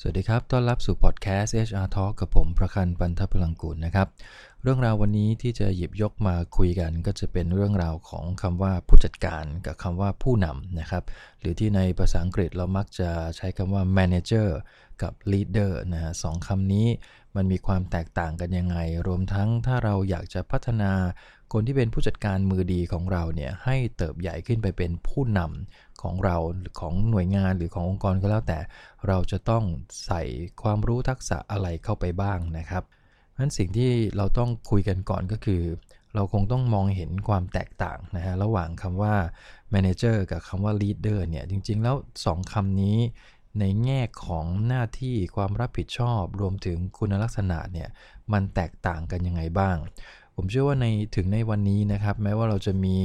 สวัสดีครับ ต้อนรับสู่พอดแคสต์ HR Talk กับผมประคันปันทพลังกุลนะครับ เรื่องราววันนี้ที่จะหยิบยกมาคุยกันก็จะเป็นเรื่องราวของคำว่าผู้จัดการกับคำว่าผู้นำนะครับ หรือที่ในภาษาอังกฤษเรามักจะใช้คำว่า manager กับ leader นะฮะสองคำนี้มันมีความแตกต่างกันยังไง รวมทั้งถ้าเราอยากจะพัฒนาคนที่เป็นผู้จัดการมือดีของเราเนี่ยให้เติบใหญ่ขึ้นไปเป็นผู้นำ ของเราของหน่วยงานหรือขององค์กรก็แล้วแต่ เราจะต้องใส่ความรู้ทักษะอะไรเข้าไปบ้างนะครับเพราะฉะนั้นสิ่งที่เราต้องคุยกันก่อนก็คือ เราคงต้องมองเห็นความแตกต่างนะฮะระหว่างคำว่า manager กับคำว่า leader เนี่ยจริง ๆ แล้ว2คำนี้ในแง่ของหน้าที่ความรับผิดชอบรวมถึงคุณลักษณะเนี่ยมันแตกต่างกันยังไงบ้าง ผมเชื่อว่าในถึงในวันนี้นะครับ แม้ว่าเราจะมี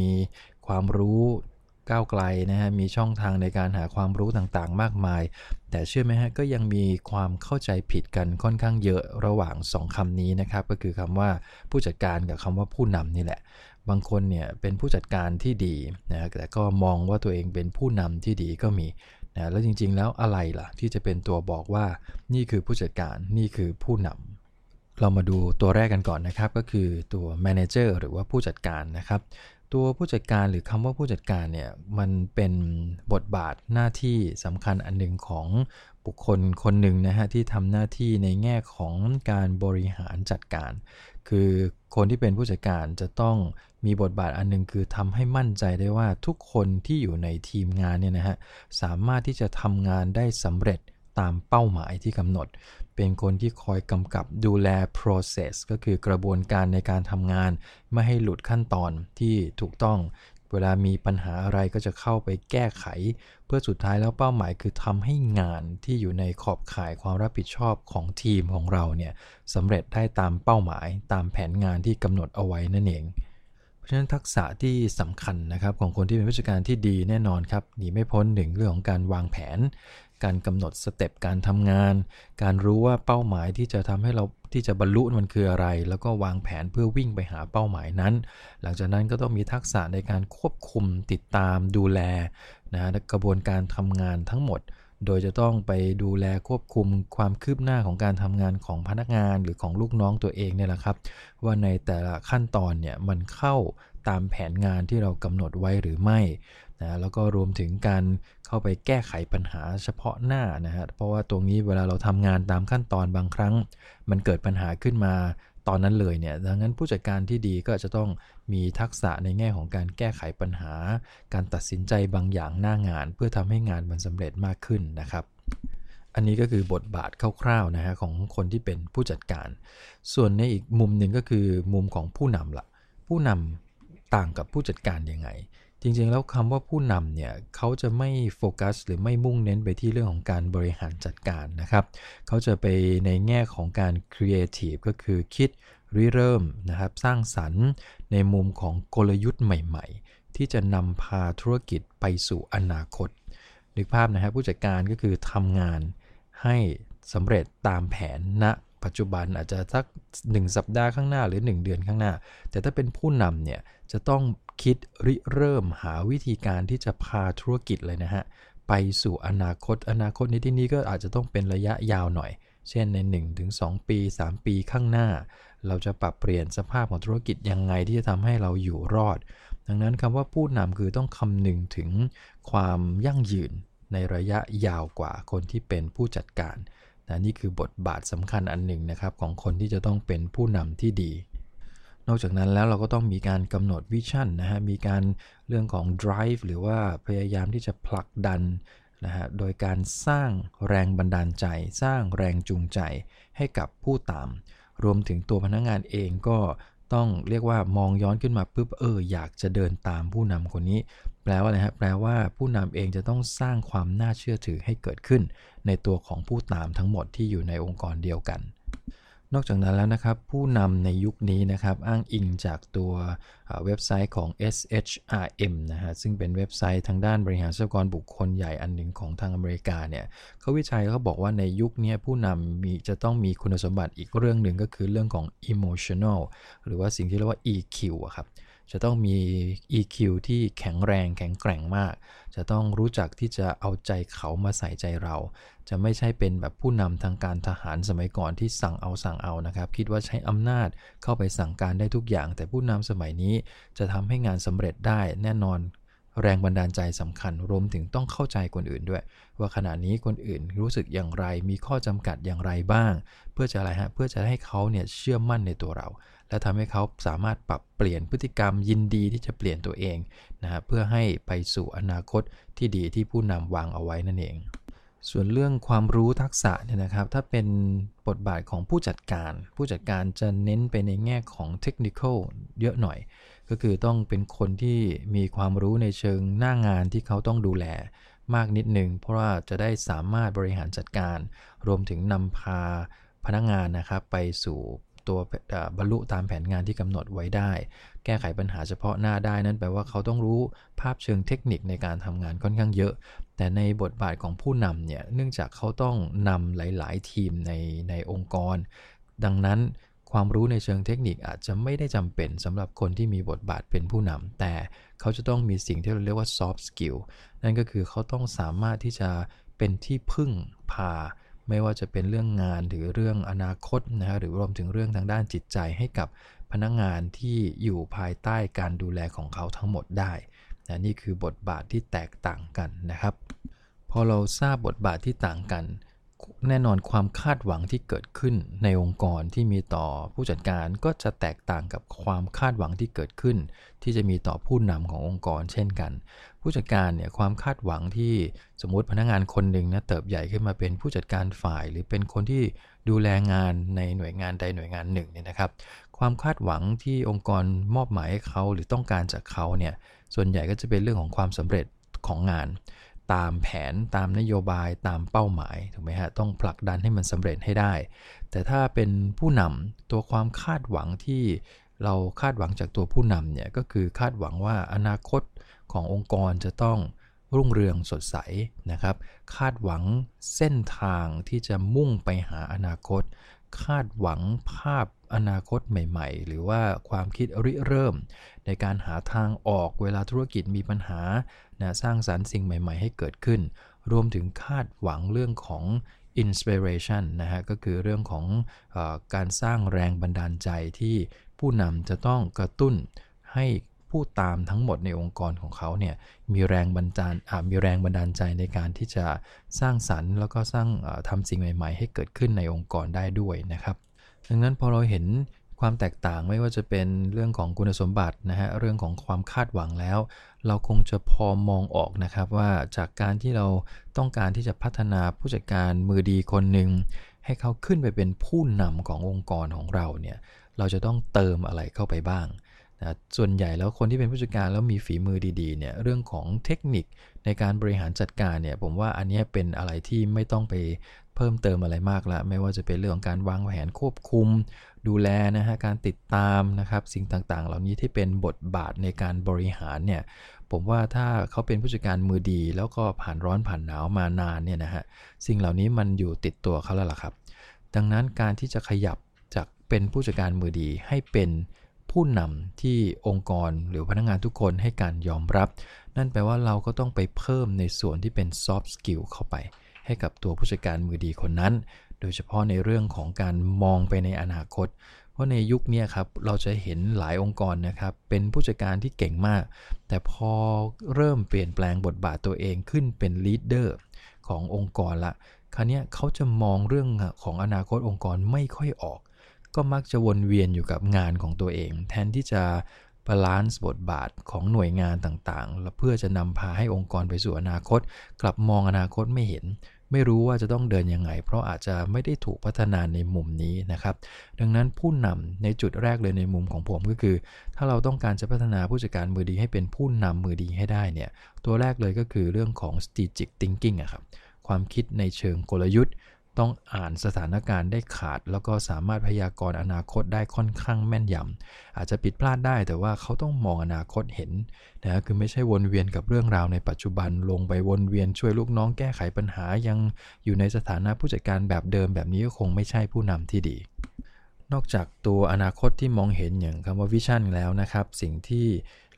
ความรู้ ก้าวไกลนะฮะมีช่องทางในการหาความรู้ต่างๆ มากมาย แต่เชื่อไหมฮะก็ยังมีความเข้าใจผิดกันค่อนข้างเยอะระหว่าง 2คำนี้นะครับก็คือคำว่าผู้จัดการกับคำว่าผู้นำนี่แหละ บางคนเนี่ยเป็นผู้จัดการที่ดีนะแต่ก็มองว่าตัวเองเป็นผู้นำที่ดีก็มีนะแล้วจริงๆ แล้วอะไรล่ะ ที่จะเป็นตัวบอกว่านี่คือผู้จัดการนี่คือผู้นำเรามาดูตัวแรกกันก่อนนะครับ ก็คือตัว manager หรือว่าผู้จัดการนะครับ ตัวผู้จัดการหรือคำว่าผู้จัดการเนี่ยมันเป็นบทบาทหน้าที่สำคัญอันหนึ่งของบุคคลคนหนึ่งนะฮะที่ทำหน้าที่ในแง่ของการบริหารจัดการ คือคนที่เป็นผู้จัดการจะต้องมีบทบาทอันนึงคือทำให้มั่นใจได้ว่าทุกคนที่อยู่ในทีมงานเนี่ยนะฮะสามารถที่จะทำงานได้สำเร็จ ตามเป้าหมายที่กำหนด เป็นคนที่คอยกำกับดูแล process ก็คือกระบวนการในการทำงาน ไม่ให้หลุดขั้นตอนที่ถูกต้อง เวลามีปัญหาอะไรก็จะเข้าไปแก้ไข เพื่อสุดท้ายแล้วเป้าหมายคือทำให้งานที่อยู่ในขอบข่ายความรับผิดชอบของทีมของเราเนี่ยสำเร็จได้ตามเป้าหมายตามแผนงานที่กำหนดเอาไว้นั่นเองเพราะฉะนั้นทักษะที่สำคัญนะครับของคนที่เป็นผู้จัดการที่ดีแน่นอนครับหนีไม่พ้นหนึ่งเรื่องของการวางแผน การกำหนดสเต็ปการทำงาน การรู้ว่าเป้าหมายที่จะทำให้เราที่จะบรรลุมันคืออะไร แล้วก็วางแผนเพื่อวิ่งไปหาเป้าหมายนั้น หลังจากนั้นก็ต้องมีทักษะในการควบคุมติดตามดูแลนะกระบวนการทำงานทั้งหมด โดยจะต้องไปดูแลควบคุมความคืบหน้าของการทำงานของพนักงานหรือของลูกน้องตัวเองเนี่ยแหละครับ ว่าในแต่ละขั้นตอนเนี่ยมันเข้าตามแผนงานที่เรากำหนดไว้หรือไม่ นะแล้วก็รวมถึงการเข้าไปแก้ไขปัญหาเฉพาะหน้านะฮะเพราะว่าตรงนี้เวลาเราทำงานตามขั้นตอนบางครั้ง มันเกิดปัญหาขึ้นมาตอนนั้นเลยเนี่ยดังนั้นผู้จัดการที่ดีก็จะต้องมีทักษะในแง่ของการแก้ไขปัญหา การตัดสินใจบางอย่างหน้างาน เพื่อทำให้งานมันสำเร็จมากขึ้นนะครับอันนี้ก็คือบทบาทคร่าวๆนะฮะของคนที่เป็นผู้จัดการ ส่วนในอีกมุมหนึ่งก็คือมุมของผู้นำละผู้นำต่างกับผู้จัดการยังไง จริงๆ แล้วคำว่าผู้นำเนี่ยเขาจะไม่โฟกัสหรือไม่มุ่งเน้นไปที่เรื่องของการบริหารจัดการนะครับเขาจะไปในแง่ของการครีเอทีฟก็คือคิดริเริ่มนะครับสร้างสรรค์ในมุมของกลยุทธ์ใหม่ๆ ที่จะนำพาธุรกิจไปสู่อนาคต นึกภาพนะครับผู้จัดการก็คือทำงานให้สำเร็จตามแผนณนะ ปัจจุบันอาจจะสัก 1 สัปดาห์ข้างหน้าหรือ 1 เดือนข้างหน้า แต่ถ้าเป็นผู้นำเนี่ยจะต้องคิดริเริ่มหาวิธีการที่จะพาธุรกิจเลยนะฮะ ไปสู่อนาคตอนาคตในที่นี้ก็อาจจะต้องเป็นระยะยาวหน่อย เช่นใน 1-2 ปี 3 ปีข้างหน้า เราจะปรับเปลี่ยนสภาพของธุรกิจยังไงที่จะทำให้เราอยู่รอด ดังนั้นคำว่าผู้นำคือต้องคำนึงถึงความยั่งยืนในระยะยาวกว่าคนที่เป็นผู้จัดการ นะนี่คือบทบาทสำคัญอันหนึ่งนะครับของคนที่จะต้องเป็นผู้นำที่ดี นอกจากนั้นแล้วเราก็ต้องมีการกำหนดวิชั่นนะฮะมีการเรื่องของ drive หรือว่าพยายามที่จะผลักดันนะฮะโดยการสร้างแรงบันดาลใจ สร้างแรงจูงใจให้กับผู้ตาม รวมถึงตัวพนักงงานเองก็ต้องเรียกว่ามองย้อนขึ้นมาปุ๊บเอออยากจะเดินตามผู้นำคนนี้ แปลว่าอะไรฮะแปลว่าผู้นำเองจะต้องสร้างความน่าเชื่อถือให้เกิดขึ้น ในตัวของผู้ตามทั้งหมดที่อยู่ในองค์กรเดียวกัน นอกจากนั้นแล้วนะครับ ผู้นำในยุคนี้นะครับ อ้างอิงจากตัวเว็บไซต์ของ SHRM นะฮะซึ่งเป็นเว็บไซต์ทางด้านบริหารทรัพยากรบุคคลใหญ่อันหนึ่งของทางอเมริกาเนี่ยเขาวิจัยเขาบอกว่าในยุคนี้ผู้นำมีจะต้องมีคุณสมบัติอีกเรื่องหนึ่งก็คือเรื่องของ emotional หรือว่าสิ่งที่เรียกว่า EQ อะครับ จะต้องมี EQ ที่แข็งแรงแข็งแกร่งมาก จะต้องรู้จักที่จะเอาใจเขามาใส่ใจเรา จะไม่ใช่เป็นแบบผู้นำทางการทหารสมัยก่อนที่สั่งเอาสั่งเอานะครับ คิดว่าใช้อำนาจเข้าไปสั่งการได้ทุกอย่าง แต่ผู้นำสมัยนี้จะทำให้งานสำเร็จได้แน่นอนแรงบันดาลใจสำคัญ รวมถึงต้องเข้าใจคนอื่นด้วย ว่าขณะนี้คนอื่นรู้สึกอย่างไร มีข้อจำกัดอย่างไรบ้าง เพื่อจะอะไรฮะ เพื่อจะให้เขาเนี่ยเชื่อมั่นในตัวเราและทำให้เขาสามารถปรับเปลี่ยนพฤติกรรมยินดีที่จะเปลี่ยนตัวเองนะฮะเพื่อให้ไปสู่อนาคตที่ดีที่ผู้นำวางเอาไว้นั่นเอง ส่วนเรื่องความรู้ทักษะเนี่ยนะครับ ถ้าเป็นบทบาทของผู้จัดการ ผู้จัดการจะเน้นไปในแง่ของเทคนิคเยอะหน่อย ก็คือต้องเป็นคนที่มีความรู้ในเชิงหน้างานที่เขาต้องดูแลมากนิดหนึ่งเพราะว่าจะได้สามารถบริหารจัดการ รวมถึงนำพาพนักงงานนะครับไปสู่ ตัวบรรลุตามแผนงานที่กำหนดไว้ได้ แก้ไขปัญหาเฉพาะหน้าได้นั่นแปลว่าเขาต้องรู้ภาพเชิงเทคนิคในการทำงานค่อนข้างเยอะ แต่ในบทบาทของผู้นำเนี่ยเนื่องจากเขาต้องนำหลาย ๆ ทีมในในองค์กร ดังนั้นความรู้ในเชิงเทคนิคอาจจะไม่ได้จำเป็นสำหรับคนที่มีบทบาทเป็นผู้นำแต่เขาจะต้องมีสิ่งที่เราเรียกว่า soft skill นั่นก็คือเขาต้องสามารถที่จะเป็นที่พึ่งพา ไม่ว่าจะเป็นเรื่องงานหรือเรื่องอนาคตนะฮะหรือรวมถึงเรื่องทางด้านจิตใจให้กับพนักงงานที่อยู่ภายใต้การดูแลของเขาทั้งหมดได้นะนี่คือบทบาทที่แตกต่างกันนะครับ พอเราทราบบทบาทที่ต่างกัน แน่นอนความคาดหวังที่เกิดขึ้นในองค์กรที่มีต่อผู้จัดการก็จะแตกต่างกับความคาดหวังที่เกิดขึ้น ที่จะมีต่อผู้นำขององค์กร เช่นกัน ผู้จัดการเนี่ยความคาดหวังที่สมมติพนักงงานคนหนึ่งนะเติบใหญ่ขึ้นมาเป็นผู้จัดการฝ่าย หรือเป็นคนที่ดูแลงานในหน่วยงานใดหน่วยงานหนึ่งเนี่ยนะครับ ความคาดหวังที่องค์กรมอบหมายให้เขาหรือต้องการจากเขาเนี่ยส่วนใหญ่ก็จะเป็นเรื่องของความสำเร็จของงาน ตามแผนตามนโยบายตามเป้าหมายถูกไหมฮะต้องผลักดันให้มันสำเร็จให้ได้ แต่ถ้าเป็นผู้นำตัวความคาดหวังที่เราคาดหวังจากตัวผู้นำเนี่ยก็คือคาดหวังว่าอนาคตขององค์กรจะต้องรุ่งเรืองสดใสนะครับ คาดหวังเส้นทางที่จะมุ่งไปหาอนาคต คาดหวังภาพอนาคตใหม่ ๆ หรือว่าความคิดริเริ่ม ในการหาทางออกเวลาธุรกิจมีปัญหานะสร้างสารรค์สิ่งใหม่ ๆ ให้เกิดขึ้น รวมถึงคาดหวังเรื่องของ inspiration นะฮะก็คือเรื่องของอการสร้างแรงบันดาลใจที่ผู้นำจะต้องกระตุ้นให้ผู้ตามทั้งหมดในองค์กรของเขาเนี่ยมีแรงบันดาลมีแรงบันดาลใจในการที่จะสร้างสรรค์ แล้วก็สร้างทำสิ่งใหม่ ๆ ให้เกิดขึ้นในองค์กรได้ด้วยนะครับ ดังนั้นพอเราเห็น ความแตกต่างไม่ว่าจะเป็นเรื่องของคุณสมบัตินะฮะเรื่องของความคาดหวังแล้ว เราคงจะพอมองออกนะครับว่าจากการที่เราต้องการที่จะพัฒนาผู้จัดการมือดีคนหนึ่งให้เขาขึ้นไปเป็นผู้นำขององค์กรของเราเนี่ยเราจะต้องเติมอะไรเข้าไปบ้างนะส่วนใหญ่แล้วคนที่เป็นผู้จัดการแล้วมีฝีมือดีๆเนี่ยเรื่องของเทคนิคในการบริหารจัดการเนี่ยผมว่าอันนี้เป็นอะไรที่ไม่ต้องไป เพิ่มเติมอะไรมากละไม่ว่าจะเป็นเรื่องของการวางแผนควบคุม ดูแลนะฮะการติดตามนะครับสิ่งต่างๆ เหล่านี้ที่เป็นบทบาทในการบริหารเนี่ยผมว่าถ้าเขาเป็นผู้จัดการมือดี แล้วก็ผ่านร้อนผ่านหนาวมานานเนี่ยนะฮะสิ่งเหล่านี้มันอยู่ติดตัวเขาแล้วล่ะครับ ดังนั้นการที่จะขยับจากเป็นผู้จัดการมือดีให้เป็นผู้นำที่องค์กรหรือพนักงงานทุกคนให้การยอมรับ นั่นแปลว่าเราก็ต้องไปเพิ่มในส่วนที่เป็น soft skill เข้าไป ให้กับตัวผู้จัดการมือดีคนนั้น โดยเฉพาะในเรื่องของการมองไปในอนาคต เพราะในยุคนี้ครับเราจะเห็นหลายองค์กรนะครับเป็นผู้จัดการที่เก่งมาก แต่พอเริ่มเปลี่ยนแปลงบทบาทตัวเองขึ้นเป็น leader ขององค์กรละคราวนี้เขาจะมองเรื่องของอนาคตองค์กรไม่ค่อยออก ก็มักจะวนเวียนอยู่กับงานของตัวเอง แทนที่จะ balance บทบาทของหน่วยงานต่างๆ และเพื่อจะนำพาให้องค์กรไปสู่อนาคต กลับมองอนาคตไม่เห็น ไม่รู้ว่าจะต้องเดินยังไง เพราะอาจจะไม่ได้ถูกพัฒนาในมุมนี้นะครับ ดังนั้นผู้นำในจุดแรกเลยในมุมของผมก็คือ ถ้าเราต้องการจะพัฒนาผู้จัดการมือดีให้เป็นผู้นำมือดีให้ได้เนี่ยตัวแรกเลยก็คือเรื่องของ strategic thinking อะครับความคิดในเชิงกลยุทธ์ ต้องอ่านสถานการณ์ได้ขาด แล้วก็สามารถพยากรณ์อนาคตได้ค่อนข้างแม่นยำอาจจะผิดพลาดได้แต่ว่าเขาต้องมองอนาคตเห็นนะคือไม่ใช่วนเวียนกับเรื่องราวในปัจจุบันลงไปวนเวียนช่วยลูกน้องแก้ไขปัญหายังอยู่ในสถานะผู้จัดการแบบเดิมแบบนี้ก็คงไม่ใช่ผู้นำที่ดีนอกจากตัวอนาคตที่มองเห็นอย่างคำว่า vision แล้วนะครับ สิ่งที่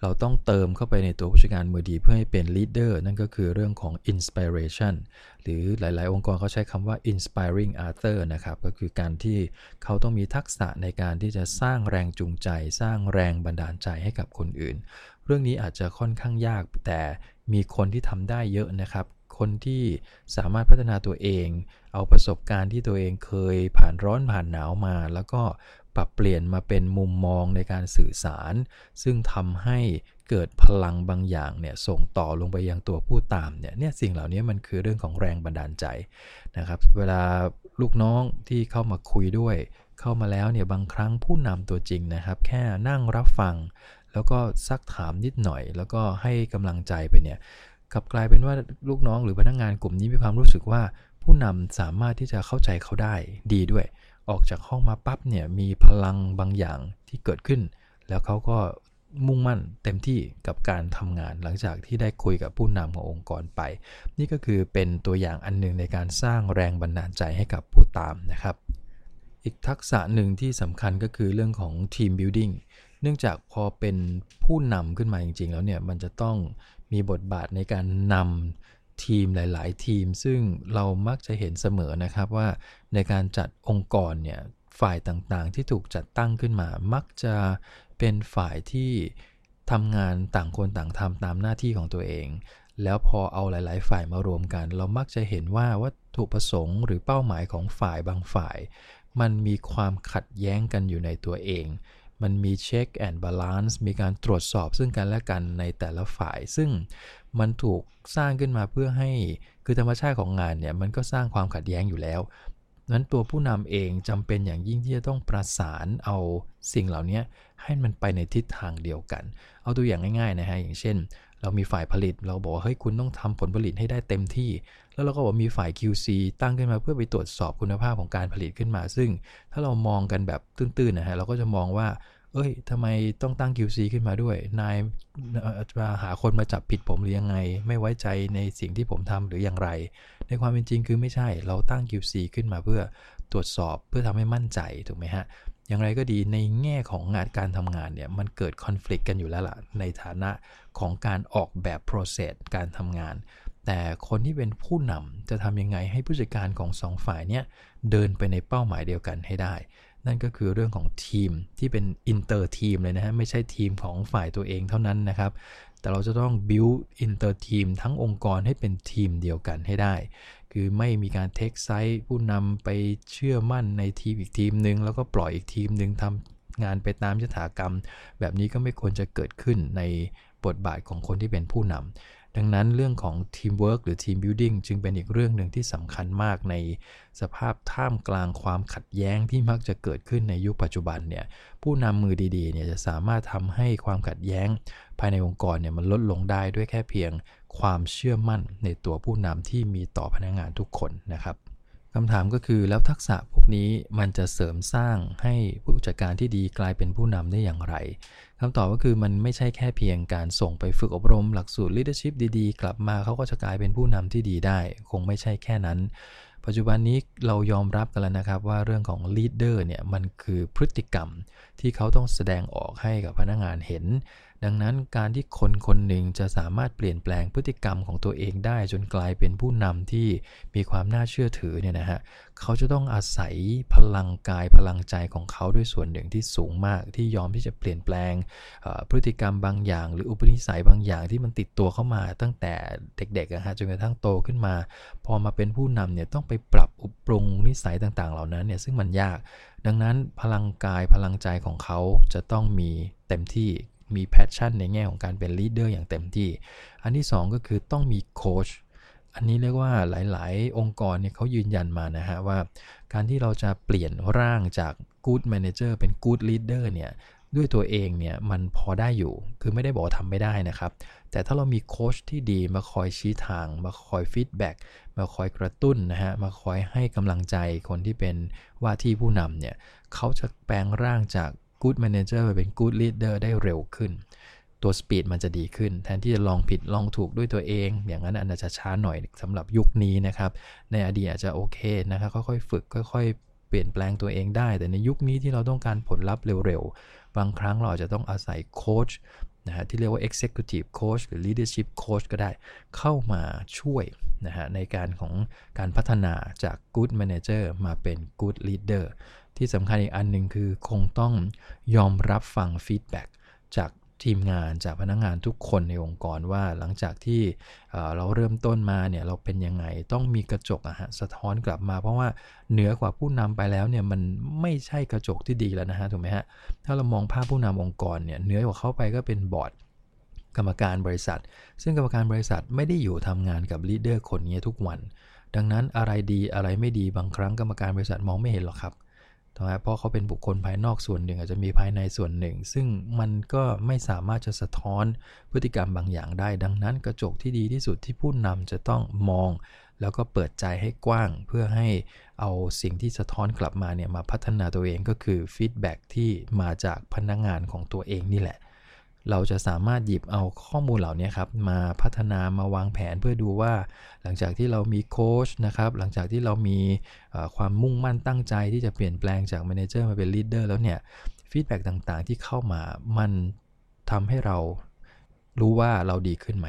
เราต้องเติมเข้าไปในตัวผู้จัดการมือดีเพื่อให้เป็น leader นั่นก็คือเรื่องของ inspiration หรือหลาย ๆ องค์กรเขาใช้คำว่า inspiring others นะครับ ก็คือการที่เขาต้องมีทักษะในการที่จะสร้างแรงจูงใจ สร้างแรงบันดาลใจให้กับคนอื่น เรื่องนี้อาจจะค่อนข้างยาก แต่มีคนที่ทำได้เยอะนะครับคนที่สามารถพัฒนาตัวเอง เอาประสบการณ์ที่ตัวเองเคยผ่านร้อนผ่านหนาวมา แล้วก็ ปรับเปลี่ยนมาเป็นมุมมองในการสื่อสาร ซึ่งทำให้เกิดพลังบางอย่างเนี่ยส่งต่อลงไปยังตัวผู้ตามเนี่ยเนี่ยสิ่งเหล่านี้มันคือเรื่องของแรงบันดาลใจนะครับ เวลาลูกน้องที่เข้ามาคุยด้วย เข้ามาแล้วเนี่ยบางครั้งผู้นำตัวจริงนะครับ แค่นั่งรับฟัง แล้วก็ซักถามนิดหน่อย แล้วก็ให้กำลังใจไปเนี่ยกลับกลายเป็นว่าลูกน้องหรือพนักงานกลุ่มนี้มีความรู้สึกว่าผู้นำสามารถที่จะเข้าใจเขาได้ดีด้วย ออกจากห้องมาปั๊บเนี่ยมีพลังบางอย่างที่เกิดขึ้น แล้วเขาก็มุ่งมั่นเต็มที่กับการทำงานหลังจากที่ได้คุยกับผู้นำขององค์กรไป นี่ก็คือเป็นตัวอย่างอันหนึ่งในการสร้างแรงบันดาลใจให้กับผู้ตามนะครับ อีกทักษะหนึ่งที่สำคัญก็คือเรื่องของ team buildingเนื่องจากพอเป็นผู้นำขึ้นมาจริงๆ แล้วเนี่ยมันจะต้องมีบทบาทในการนำ ทีมหลาย ๆ ทีม ซึ่งเรามักจะเห็นเสมอนะครับว่าในการจัดองค์กรเนี่ยฝ่ายต่างๆ ที่ถูกจัดตั้งขึ้นมา มักจะเป็นฝ่ายที่ทำงานต่างคนต่างทำตามหน้าที่ของตัวเอง แล้วพอเอาหลาย ๆ ฝ่ายมารวมกัน เรามักจะเห็นว่าวัตถุประสงค์หรือเป้าหมายของฝ่ายบางฝ่าย มันมีความขัดแย้งกันอยู่ในตัวเอง มันมี check and balance มีการตรวจสอบซึ่งกันและกันในแต่ละฝ่าย ซึ่งมันถูกสร้างขึ้นมาเพื่อให้คือธรรมชาติของงานเนี่ยมันก็สร้างความขัดแย้งอยู่แล้วนั้นตัวผู้นำเองจำเป็นอย่างยิ่งที่จะต้องประสานเอาสิ่งเหล่านี้ให้มันไปในทิศทางเดียวกัน เอาตัวอย่างง่ายๆนะฮะอย่างเช่น เรามีฝ่ายผลิตเราบอกว่าเฮ้ยคุณต้องทำผลผลิตให้ได้เต็มที่ แล้วเราก็บอกมีฝ่าย QC ตั้งขึ้นมาเพื่อไปตรวจสอบคุณภาพของการผลิตขึ้นมา ซึ่งถ้าเรามองกันแบบตื้นๆนะฮะเราก็จะมองว่า เอ้ยทำไมต้องตั้ง QC ขึ้นมาด้วย นายจะหาคนมาจับผิดผมหรือยังไง ไม่ไว้ใจในสิ่งที่ผมทำหรืออย่างไร ในความเป็นจริงคือไม่ใช่ เราตั้ง QC ขึ้นมาเพื่อตรวจสอบเพื่อทำให้มั่นใจถูกไหมฮะอย่างไรก็ดีในแง่ของงานการทำงานเนี่ยมันเกิดคอน FLICT กันอยู่แล้วล่ะในฐานะของการออกแบบ process การทำงาน แต่คนที่เป็นผู้นำจะทำยังไงให้ผู้จัดการของสองฝ่ายเนี่ยเดินไปในเป้าหมายเดียวกันให้ได้ นั่นก็คือเรื่องของทีมที่เป็น inter team เลยนะฮะไม่ใช่ทีมของฝ่ายตัวเองเท่านั้นนะครับ แต่เราจะต้อง build inter team ทั้งองค์กรให้เป็นทีมเดียวกันให้ได้ คือไม่มีการ take side ผู้นำไปเชื่อมั่นในทีมอีกทีมหนึ่งแล้วก็ปล่อยอีกทีมหนึ่งทำงานไปตามยถากรรม แบบนี้ก็ไม่ควรจะเกิดขึ้นในบทบาทของคนที่เป็นผู้นำ ดังนั้นเรื่องของทีมเวิร์กหรือ team building จึงเป็นอีกเรื่องหนึ่งที่สำคัญมากในสภาพท่ามกลางความขัดแย้งที่มักจะเกิดขึ้นในยุคปัจจุบันเนี่ยผู้นำมือดีๆเนี่ยจะสามารถทำให้ความขัดแย้ง ภายในองค์กรเนี่ยมันลดลงได้ด้วยแค่เพียงความเชื่อมั่นในตัวผู้นำที่มีต่อพนักงานทุกคนนะครับ คำถามก็คือแล้วทักษะพวกนี้มันจะเสริมสร้างให้ผู้จัดการที่ดีกลายเป็นผู้นำได้อย่างไรคำตอบก็คือมันไม่ใช่แค่เพียงการส่งไปฝึกอบรมหลักสูตร leadership ดีๆ กลับมาเขาก็จะกลายเป็นผู้นำที่ดีได้ คงไม่ใช่แค่นั้น ปัจจุบันนี้เรายอมรับกันแล้วนะครับว่าเรื่องของ leader เนี่ยมันคือพฤติกรรมที่เขาต้องแสดงออกให้กับพนักงานเห็น ดังนั้นการที่คนคนหนึ่งจะสามารถเปลี่ยนแปลงพฤติกรรมของตัวเองได้จนกลายเป็นผู้นำที่มีความน่าเชื่อถือเนี่ยนะฮะเขาจะต้องอาศัยพลังกายพลังใจของเขาด้วยส่วนหนึ่งที่สูงมาก ที่ยอมที่จะเปลี่ยนแปลงพฤติกรรมบางอย่าง หรืออุปนิสัยบางอย่างที่มันติดตัวเข้ามาตั้งแต่เด็กๆนะฮะจนกระทั่งโตขึ้นมา พอมาเป็นผู้นำเนี่ยต้องไปปรับอุปรุงนิสัยต่างๆ เหล่านั้นเนี่ยซึ่งมันยาก ดังนั้นพลังกายพลังใจของเขาจะต้องมีเต็มที่ มี passion ในแง่ของการเป็น leader อย่างเต็มที่ อันที่ 2 ก็คือต้องมีโค้ชอันนี้เรียกว่าหลาย ๆ องค์กรเนี่ยเขายืนยันมานะฮะว่า การที่เราจะเปลี่ยนร่างจาก good manager เป็น good leader เนี่ยด้วยตัวเองเนี่ยมันพอได้อยู่ คือไม่ได้บอกทำไม่ได้นะครับ แต่ถ้าเรามีโค้ชที่ดีมาคอยชี้ทาง มาคอย feedback มาคอยกระตุ้นนะฮะ มาคอยให้กำลังใจคนที่เป็นว่าที่ผู้นำเนี่ยเขาจะแปลงร่างจาก good manager ไปเป็น good leader ได้เร็วขึ้น ตัวสปีดมันจะดีขึ้น แทนที่จะลองผิดลองถูกด้วยตัวเอง อย่างนั้นอาจจะช้าหน่อยสำหรับยุคนี้นะครับ ในอดีตอาจจะโอเคนะครับค่อยๆฝึกค่อยๆไปลี่ยนแปลงตัวเองได้ แต่ในยุคนี้ที่เราต้องการผลลัพธ์เร็วๆ บางครั้งเราอาจจะต้องอาศัยโค้ชนะฮะที่เรียกว่า executive coach หรือ leadership coach ก็ได้เข้ามาช่วยนะฮะในการของการพัฒนาจาก good manager มาเป็น good leader ที่สำคัญอีกอันหนึ่งคือคงต้องยอมรับฟัง feedback จากทีมงานจากพนักงานทุกคนในองค์กรว่าหลังจากที่เราเริ่มต้นมาเนี่ยเราเป็นยังไงต้องมีกระจกอะฮะสะท้อนกลับมา เพราะว่าเหนือกว่าผู้นำไปแล้วเนี่ยมันไม่ใช่กระจกที่ดีแล้วนะฮะถูกไหมฮะถ้าเรามองภาพผู้นำองค์กรเนี่ยเหนือกว่าเข้าไปก็เป็นบอร์ดกรรมการบริษัท ซึ่งกรรมการบริษัทไม่ได้อยู่ทำงานกับ leader คนนี้ทุกวัน ดังนั้นอะไรดีอะไรไม่ดีบางครั้งกรรมการบริษัทมองไม่เห็นหรอกครับ ถูกไหมเพราะเขาเป็นบุคคลภายนอกส่วนหนึ่ง อาจจะมีภายในส่วนหนึ่ง ซึ่งมันก็ไม่สามารถจะสะท้อนพฤติกรรมบางอย่างได้ ดังนั้นกระจกที่ดีที่สุดที่ผู้นำจะต้องมอง แล้วก็เปิดใจให้กว้าง เพื่อให้เอาสิ่งที่สะท้อนกลับมาเนี่ยมาพัฒนาตัวเองก็คือฟีดแบ็ที่มาจากพนักงงานของตัวเองนี่แหละ เราจะสามารถหยิบเอาข้อมูลเหล่านี้ครับมาพัฒนามาวางแผนเพื่อดูว่า หลังจากที่เรามีโค้ชนะครับหลังจากที่เรามีความมุ่งมั่นตั้งใจที่จะเปลี่ยนแปลงจาก manager มาเป็น leader แล้วเนี่ย feedback ต่างๆ ที่เข้ามามันทำให้เรารู้ว่าเราดีขึ้นไหม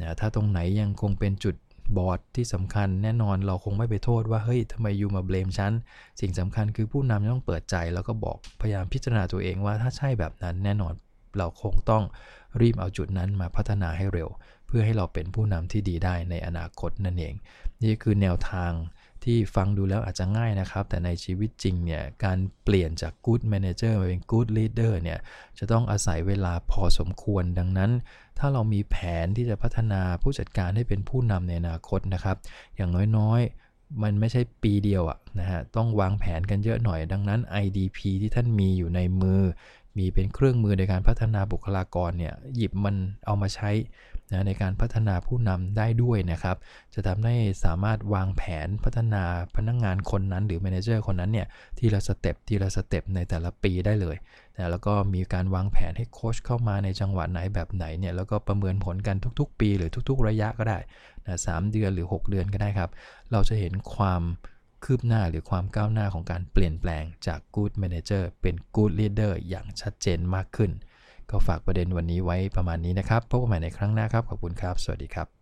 นะถ้าตรงไหนยังคงเป็นจุดบอดที่สำคัญแน่นอนเราคงไม่ไปโทษว่า เฮ้ยทำไม you มา blame ฉัน สิ่งสำคัญคือผู้นำต้องเปิดใจแล้วก็บอกพยายามพิจารณาตัวเองว่าถ้าใช่แบบนั้นแน่นอน เราคงต้องรีบเอาจุดนั้นมาพัฒนาให้เร็ว เพื่อให้เราเป็นผู้นำที่ดีได้ในอนาคตนั่นเอง นี่คือแนวทางที่ฟังดูแล้วอาจจะง่ายนะครับ แต่ในชีวิตจริงเนี่ยการเปลี่ยนจาก good manager มาเป็น good leader เนี่ยจะต้องอาศัยเวลาพอสมควรดังนั้น ถ้าเรามีแผนที่จะพัฒนาผู้จัดการให้เป็นผู้นำในอนาคตนะครับ อย่างน้อยๆ มันไม่ใช่ปีเดียวอะนะฮะต้องวางแผนกันเยอะหน่อยดังนั้น IDP ที่ท่านมีอยู่ในมือ มีเป็นเครื่องมือในการพัฒนาบุคลากรเนี่ยหยิบมันเอามาใช้นะในการพัฒนาผู้นำได้ด้วยนะครับ จะทำให้สามารถวางแผนพัฒนาพนักงานคนนั้นหรือ manager คนนั้นเนี่ยทีละ step ทีละ step ในแต่ละปีได้เลยนะแล้วก็มีการวางแผนให้โค้ชเข้ามาในจังหวะไหนแบบไหนเนี่ยแล้วก็ประเมินผลกันทุกๆ ปี หรือทุก ๆ ระยะก็ได้นะ3 เดือนหรือ 6 เดือนก็ได้ครับ เราจะเห็นความ คืบหน้าหรือความก้าวหน้าของการเปลี่ยนแปลงจาก Good Manager เป็น Good Leader อย่างชัดเจนมากขึ้น ก็ฝากประเด็นวันนี้ไว้ประมาณนี้นะครับ พบกันใหม่ในครั้งหน้าครับ ขอบคุณครับ สวัสดีครับ